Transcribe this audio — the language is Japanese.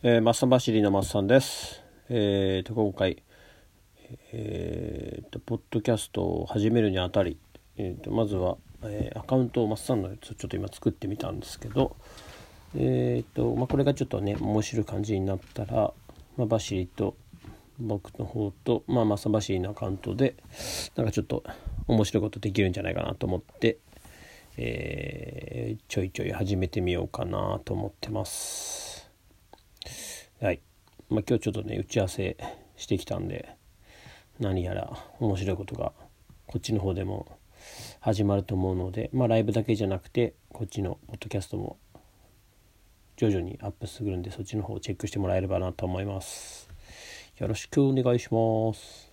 えー、マッサン走りのマッサンです。えーと、今回、えーと、ポッドキャストを始めるにあたり、えーと、まずは、えー、アカウントをマッサンのやつをちょっと今作ってみたんですけど、えーとまあ、これがちょっとね面白い感じになったら、まあ、バシリと僕の方と、まあ、マッサンバシリのアカウントでなんかちょっと面白いことできるんじゃないかなと思って、えー、ちょいちょい始めてみようかなと思ってます。はい。まあ、今日ちょっとね、打ち合わせしてきたんで、何やら面白いことがこっちの方でも始まると思うので、まあ、ライブだけじゃなくて、こっちのポッドキャストも徐々にアップするんで、そっちの方をチェックしてもらえればなと思います。よろしくお願いします。